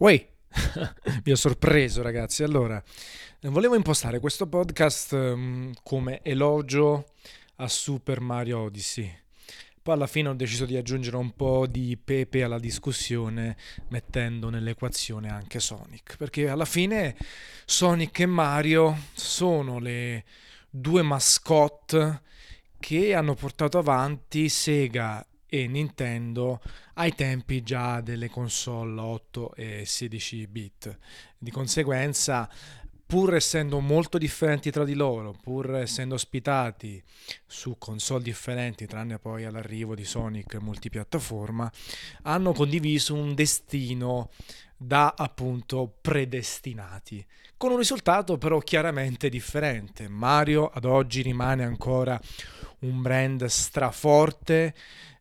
Uè, vi ho sorpreso ragazzi. Allora, volevo impostare questo podcast um, come elogio a Super Mario Odyssey. Poi alla fine ho deciso di aggiungere un po' di pepe alla discussione mettendo nell'equazione anche Sonic, perché alla fine Sonic e Mario sono le due mascotte che hanno portato avanti Sega e Nintendo ai tempi già delle console 8 e 16 bit. Di conseguenza, pur essendo molto differenti tra di loro, pur essendo ospitati su console differenti, tranne poi all'arrivo di Sonic multipiattaforma, hanno condiviso un destino da appunto predestinati, con un risultato però chiaramente differente. Mario ad oggi rimane ancora un brand straforte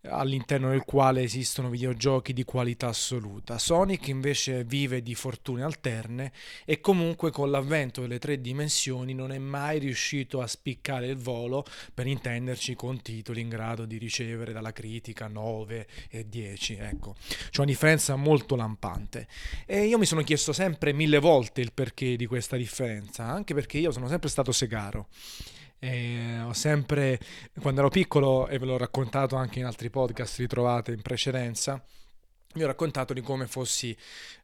all'interno del quale esistono videogiochi di qualità assoluta. Sonic invece vive di fortune alterne e comunque con l'avvento delle tre dimensioni non è mai riuscito a spiccare il volo per intenderci con titoli in grado di ricevere dalla critica 9 e 10. Ecco, c'è una differenza molto lampante e io mi sono chiesto sempre mille volte il perché di questa differenza, anche perché io sono sempre stato segaro. E ho sempre, quando ero piccolo, e ve l'ho raccontato anche in altri podcast ritrovate in precedenza, vi ho raccontato di come fossi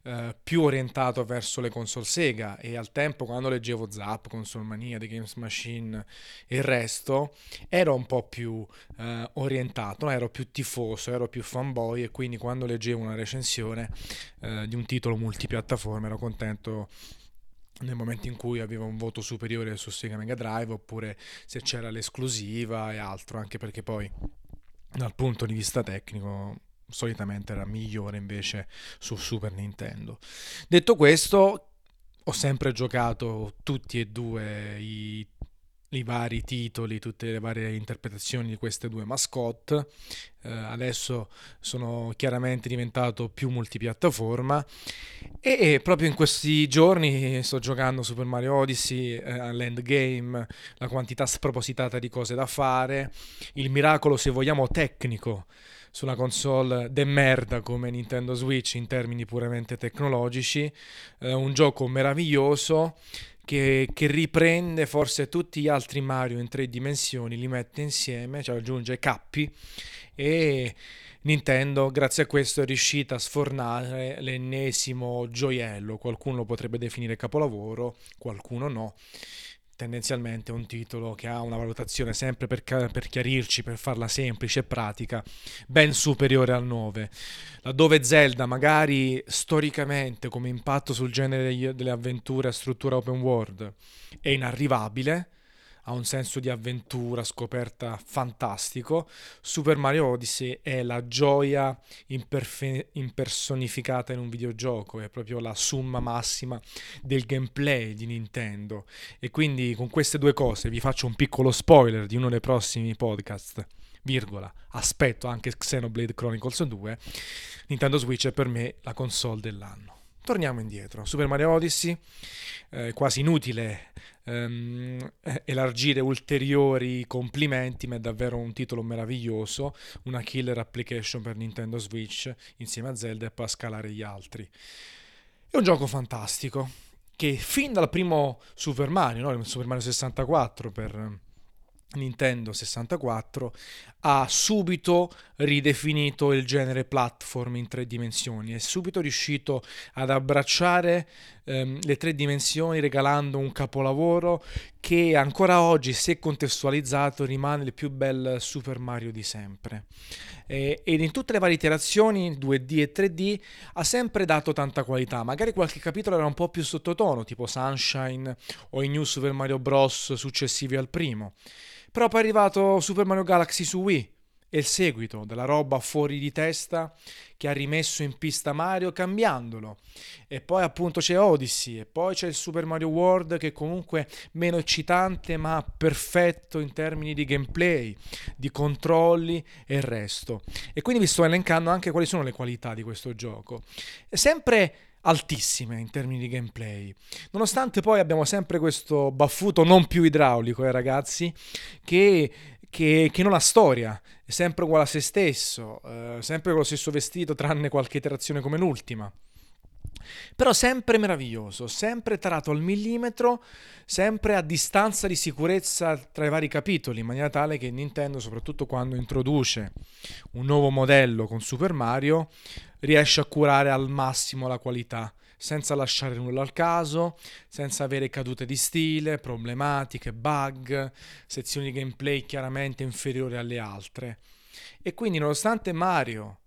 eh, più orientato verso le console Sega. E al tempo quando leggevo Zap, Console Mania, The Games Machine e il resto ero un po' più eh, orientato, ero più tifoso, ero più fanboy e quindi quando leggevo una recensione eh, di un titolo multipiattaforma ero contento nel momento in cui aveva un voto superiore su Sega Mega Drive oppure se c'era l'esclusiva e altro, anche perché poi dal punto di vista tecnico solitamente era migliore invece su Super Nintendo. Detto questo, ho sempre giocato tutti e due i i vari titoli, tutte le varie interpretazioni di queste due mascotte. Eh, adesso sono chiaramente diventato più multipiattaforma e proprio in questi giorni sto giocando Super Mario Odyssey eh, all'endgame, la quantità spropositata di cose da fare, il miracolo se vogliamo tecnico sulla console de merda come Nintendo Switch in termini puramente tecnologici, eh, un gioco meraviglioso che, che, riprende forse tutti gli altri Mario in tre dimensioni, li mette insieme, cioè aggiunge cappi e Nintendo grazie a questo è riuscita a sfornare l'ennesimo gioiello, qualcuno lo potrebbe definire capolavoro, qualcuno no tendenzialmente un titolo che ha una valutazione sempre per, per, chiarirci, per farla semplice e pratica, ben superiore al 9. Laddove Zelda magari storicamente come impatto sul genere delle avventure a struttura open world è inarrivabile, ha un senso di avventura, scoperta fantastico. Super Mario Odyssey è la gioia imperfe- impersonificata in un videogioco, è proprio la summa massima del gameplay di Nintendo. E quindi con queste due cose vi faccio un piccolo spoiler di uno dei prossimi podcast. Virgola, aspetto anche Xenoblade Chronicles 2. Nintendo Switch è per me la console dell'anno. Torniamo indietro. Super Mario Odyssey, eh, quasi inutile ehm, elargire ulteriori complimenti, ma è davvero un titolo meraviglioso, una killer application per Nintendo Switch insieme a Zelda e poi a scalare gli altri. È un gioco fantastico che fin dal primo Super Mario, no? Super Mario 64 per Nintendo 64 ha subito ridefinito il genere platform in tre dimensioni, è subito riuscito ad abbracciare ehm, le tre dimensioni regalando un capolavoro che ancora oggi, se contestualizzato, rimane il più bel Super Mario di sempre. E, ed in tutte le varie iterazioni 2D e 3D ha sempre dato tanta qualità, magari qualche capitolo era un po' più sottotono, tipo Sunshine o i New Super Mario Bros. successivi al primo. Però poi è arrivato Super Mario Galaxy su Wii e il seguito della roba fuori di testa che ha rimesso in pista Mario cambiandolo. E poi appunto c'è Odyssey e poi c'è il Super Mario World che è comunque meno eccitante ma perfetto in termini di gameplay, di controlli e il resto. E quindi vi sto elencando anche quali sono le qualità di questo gioco. Sempre altissime in termini di gameplay. Nonostante poi abbiamo sempre questo baffuto non più idraulico, eh, ragazzi, che, che, che non ha storia, è sempre uguale a se stesso, eh, sempre con lo stesso vestito, tranne qualche iterazione come l'ultima. Però sempre meraviglioso, sempre tarato al millimetro, sempre a distanza di sicurezza tra i vari capitoli, in maniera tale che Nintendo, soprattutto quando introduce un nuovo modello con Super Mario, riesce a curare al massimo la qualità senza lasciare nulla al caso, senza avere cadute di stile, problematiche, bug, sezioni di gameplay chiaramente inferiori alle altre. E quindi nonostante Mario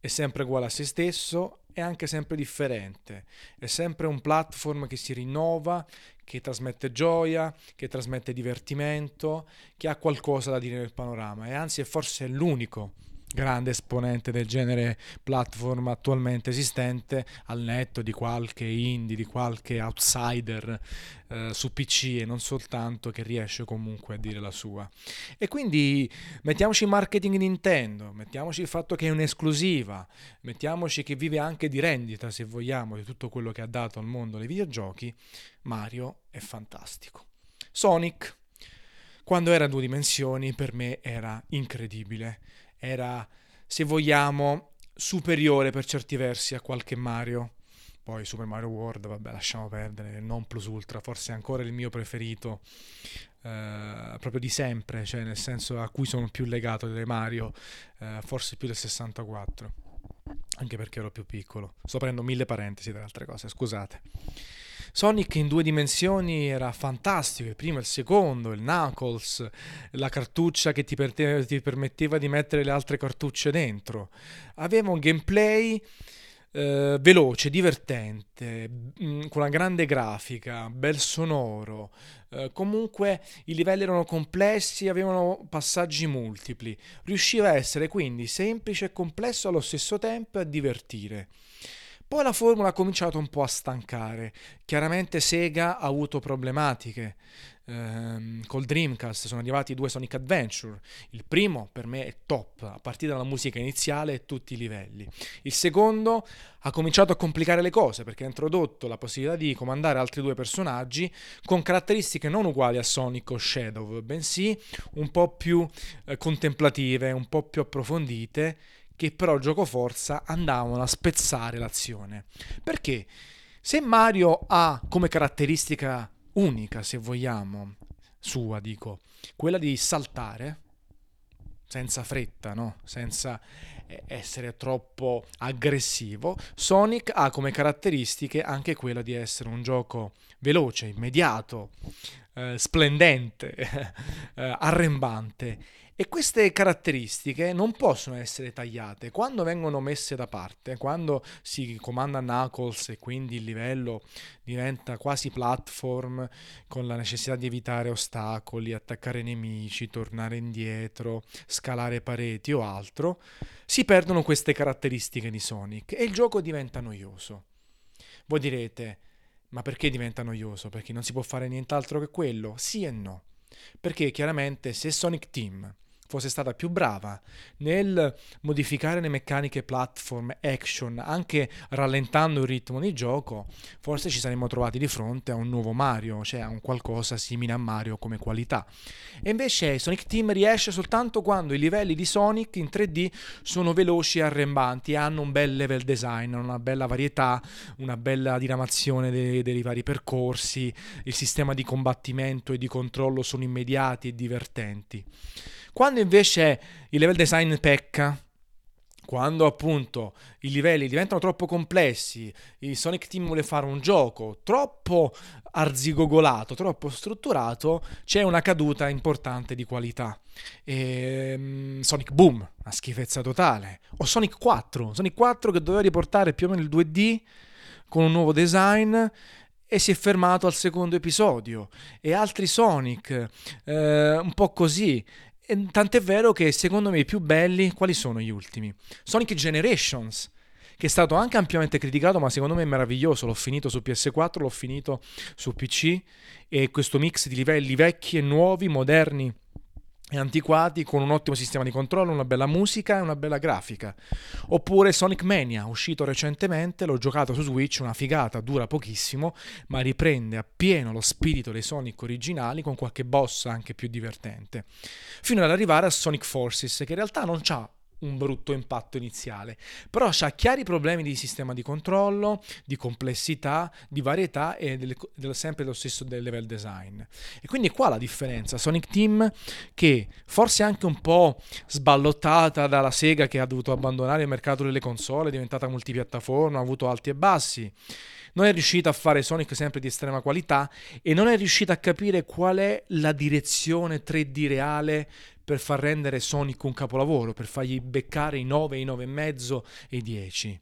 è sempre uguale a se stesso, è anche sempre differente, è sempre un platform che si rinnova, che trasmette gioia, che trasmette divertimento, che ha qualcosa da dire nel panorama. E anzi è forse l'unico grande esponente del genere platform attualmente esistente, al netto di qualche indie, di qualche outsider eh, su PC e non soltanto che riesce comunque a dire la sua. E quindi mettiamoci il marketing Nintendo, mettiamoci il fatto che è un'esclusiva, mettiamoci che vive anche di rendita, se vogliamo, di tutto quello che ha dato al mondo dei videogiochi, Mario è fantastico. Sonic, quando era a due dimensioni, per me era incredibile era, se vogliamo, superiore per certi versi a qualche Mario. Poi Super Mario World, vabbè, lasciamo perdere, non plus ultra, forse ancora il mio preferito eh, proprio di sempre, cioè nel senso a cui sono più legato dei Mario, eh, forse più del 64, anche perché ero più piccolo. Sto prendendo mille parentesi tra altre cose, scusate. Sonic in due dimensioni era fantastico, il primo e il secondo, il Knuckles, la cartuccia che ti, per- ti permetteva di mettere le altre cartucce dentro. Aveva un gameplay eh, veloce, divertente, mm, con una grande grafica, bel sonoro. Eh, comunque i livelli erano complessi, avevano passaggi multipli. Riusciva a essere quindi semplice e complesso allo stesso tempo e a divertire. Poi la formula ha cominciato un po' a stancare. Chiaramente Sega ha avuto problematiche. Ehm, col Dreamcast sono arrivati due Sonic Adventure. Il primo per me è top, a partire dalla musica iniziale e tutti i livelli. Il secondo ha cominciato a complicare le cose perché ha introdotto la possibilità di comandare altri due personaggi con caratteristiche non uguali a Sonic o Shadow, bensì un po' più eh, contemplative, un po' più approfondite che però gioco forza andavano a spezzare l'azione. Perché se Mario ha come caratteristica unica, se vogliamo, sua dico, quella di saltare senza fretta, no? senza eh, essere troppo aggressivo, Sonic ha come caratteristiche anche quella di essere un gioco veloce, immediato, eh, splendente, eh, arrembante e queste caratteristiche non possono essere tagliate. Quando vengono messe da parte, quando si comanda Knuckles e quindi il livello diventa quasi platform con la necessità di evitare ostacoli, attaccare nemici, tornare indietro, scalare pareti o altro, si perdono queste caratteristiche di Sonic e il gioco diventa noioso. Voi direte, ma perché diventa noioso? Perché non si può fare nient'altro che quello? Sì e no. Perché chiaramente se Sonic Team fosse stata più brava nel modificare le meccaniche platform action, anche rallentando il ritmo di gioco, forse ci saremmo trovati di fronte a un nuovo Mario, cioè a un qualcosa simile a Mario come qualità. E invece Sonic Team riesce soltanto quando i livelli di Sonic in 3D sono veloci e arrembanti, hanno un bel level design, una bella varietà, una bella diramazione dei, dei vari percorsi, il sistema di combattimento e di controllo sono immediati e divertenti. Quando invece il level design pecca, quando appunto i livelli diventano troppo complessi, il Sonic Team vuole fare un gioco troppo arzigogolato, troppo strutturato, c'è una caduta importante di qualità. E, um, Sonic Boom, una schifezza totale. O Sonic 4, Sonic 4 che doveva riportare più o meno il 2D con un nuovo design e si è fermato al secondo episodio. E altri Sonic, eh, un po' così. Tant'è vero che secondo me i più belli, quali sono gli ultimi? Sonic Generations, che è stato anche ampiamente criticato, ma secondo me è meraviglioso. L'ho finito su PS4, l'ho finito su PC e questo mix di livelli vecchi e nuovi, moderni antiquati con un ottimo sistema di controllo, una bella musica e una bella grafica. Oppure Sonic Mania, uscito recentemente, l'ho giocato su Switch, una figata, dura pochissimo, ma riprende appieno lo spirito dei Sonic originali con qualche boss anche più divertente. Fino ad arrivare a Sonic Forces, che in realtà non ha un brutto impatto iniziale, però ha chiari problemi di sistema di controllo, di complessità, di varietà e del, del, sempre lo stesso del level design. E quindi qua la differenza, Sonic Team che forse anche un po' sballottata dalla Sega che ha dovuto abbandonare il mercato delle console, è diventata multipiattaforma, ha avuto alti e bassi, non è riuscita a fare Sonic sempre di estrema qualità e non è riuscita a capire qual è la direzione 3D reale per far rendere Sonic un capolavoro, per fargli beccare i 9, i 9,5 e i 10.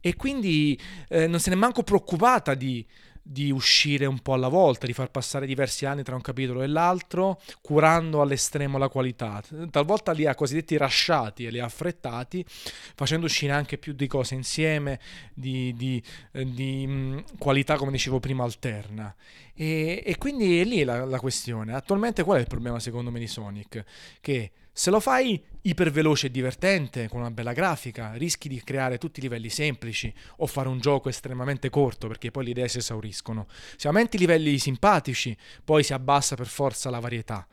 E quindi eh, non se n'è manco preoccupata di di uscire un po' alla volta, di far passare diversi anni tra un capitolo e l'altro, curando all'estremo la qualità. Talvolta li ha cosiddetti rasciati e li ha affrettati, facendo uscire anche più di cose insieme, di, di, eh, di mm, qualità, come dicevo prima, alterna. E, e quindi è lì la, la questione. Attualmente qual è il problema secondo me di Sonic? Che se lo fai iperveloce e divertente, con una bella grafica, rischi di creare tutti i livelli semplici o fare un gioco estremamente corto perché poi le idee si esauriscono. Se aumenti i livelli simpatici, poi si abbassa per forza la varietà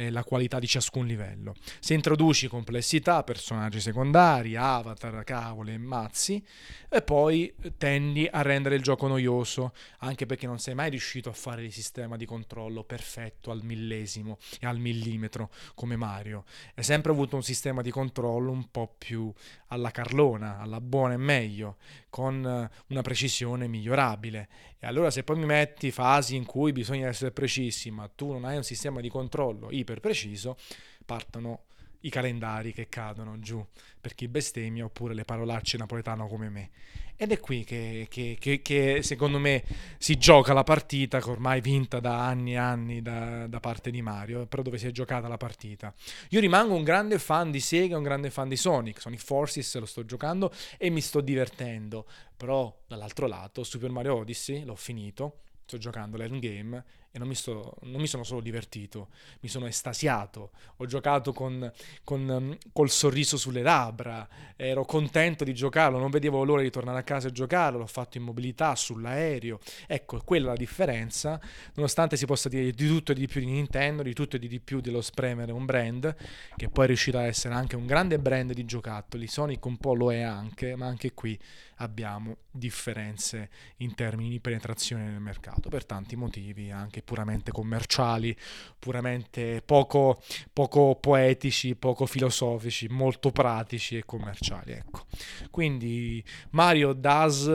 e la qualità di ciascun livello. Se introduci complessità, personaggi secondari, avatar, cavole e mazzi, e poi tendi a rendere il gioco noioso, anche perché non sei mai riuscito a fare il sistema di controllo perfetto al millesimo e al millimetro come Mario hai sempre avuto un sistema di controllo un po' più alla carlona, alla buona e meglio, con eh, una precisione migliorabile. E allora se poi mi metti fasi in cui bisogna essere precisi, ma tu non hai un sistema di controllo iper preciso, partono i calendari che cadono giù per chi bestemmia oppure le parolacce napoletano come me. Ed è qui che, che, che, che, secondo me si gioca la partita, che ormai vinta da anni e anni da, da, parte di Mario, però dove si è giocata la partita. Io rimango un grande fan di Sega, un grande fan di Sonic, Sonic Forces lo sto giocando e mi sto divertendo, però dall'altro lato Super Mario Odyssey l'ho finito, sto giocando l'endgame e non mi, sto, non mi, sono solo divertito, mi sono estasiato, ho giocato con, con, um, col sorriso sulle labbra, ero contento di giocarlo, non vedevo l'ora di tornare a casa e giocarlo, l'ho fatto in mobilità, sull'aereo, ecco, quella è la differenza, nonostante si possa dire di tutto e di più di Nintendo, di tutto e di più dello spremere un brand, che poi è riuscito a essere anche un grande brand di giocattoli, Sonic un po' lo è anche, ma anche qui abbiamo differenze in termini di penetrazione nel mercato, per tanti motivi anche anche puramente commerciali, puramente poco, poco poetici, poco filosofici, molto pratici e commerciali. Ecco. Quindi Mario does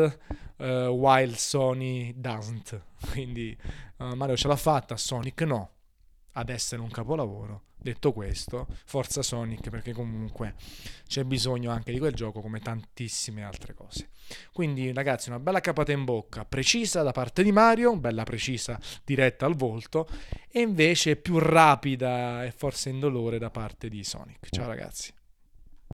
uh, while Sony doesn't. Quindi uh, Mario ce l'ha fatta, Sonic no, ad essere un capolavoro Detto questo, forza Sonic perché comunque c'è bisogno anche di quel gioco come tantissime altre cose. Quindi ragazzi, una bella capata in bocca, precisa da parte di Mario, bella precisa, diretta al volto, e invece più rapida e forse indolore da parte di Sonic. Ciao ragazzi.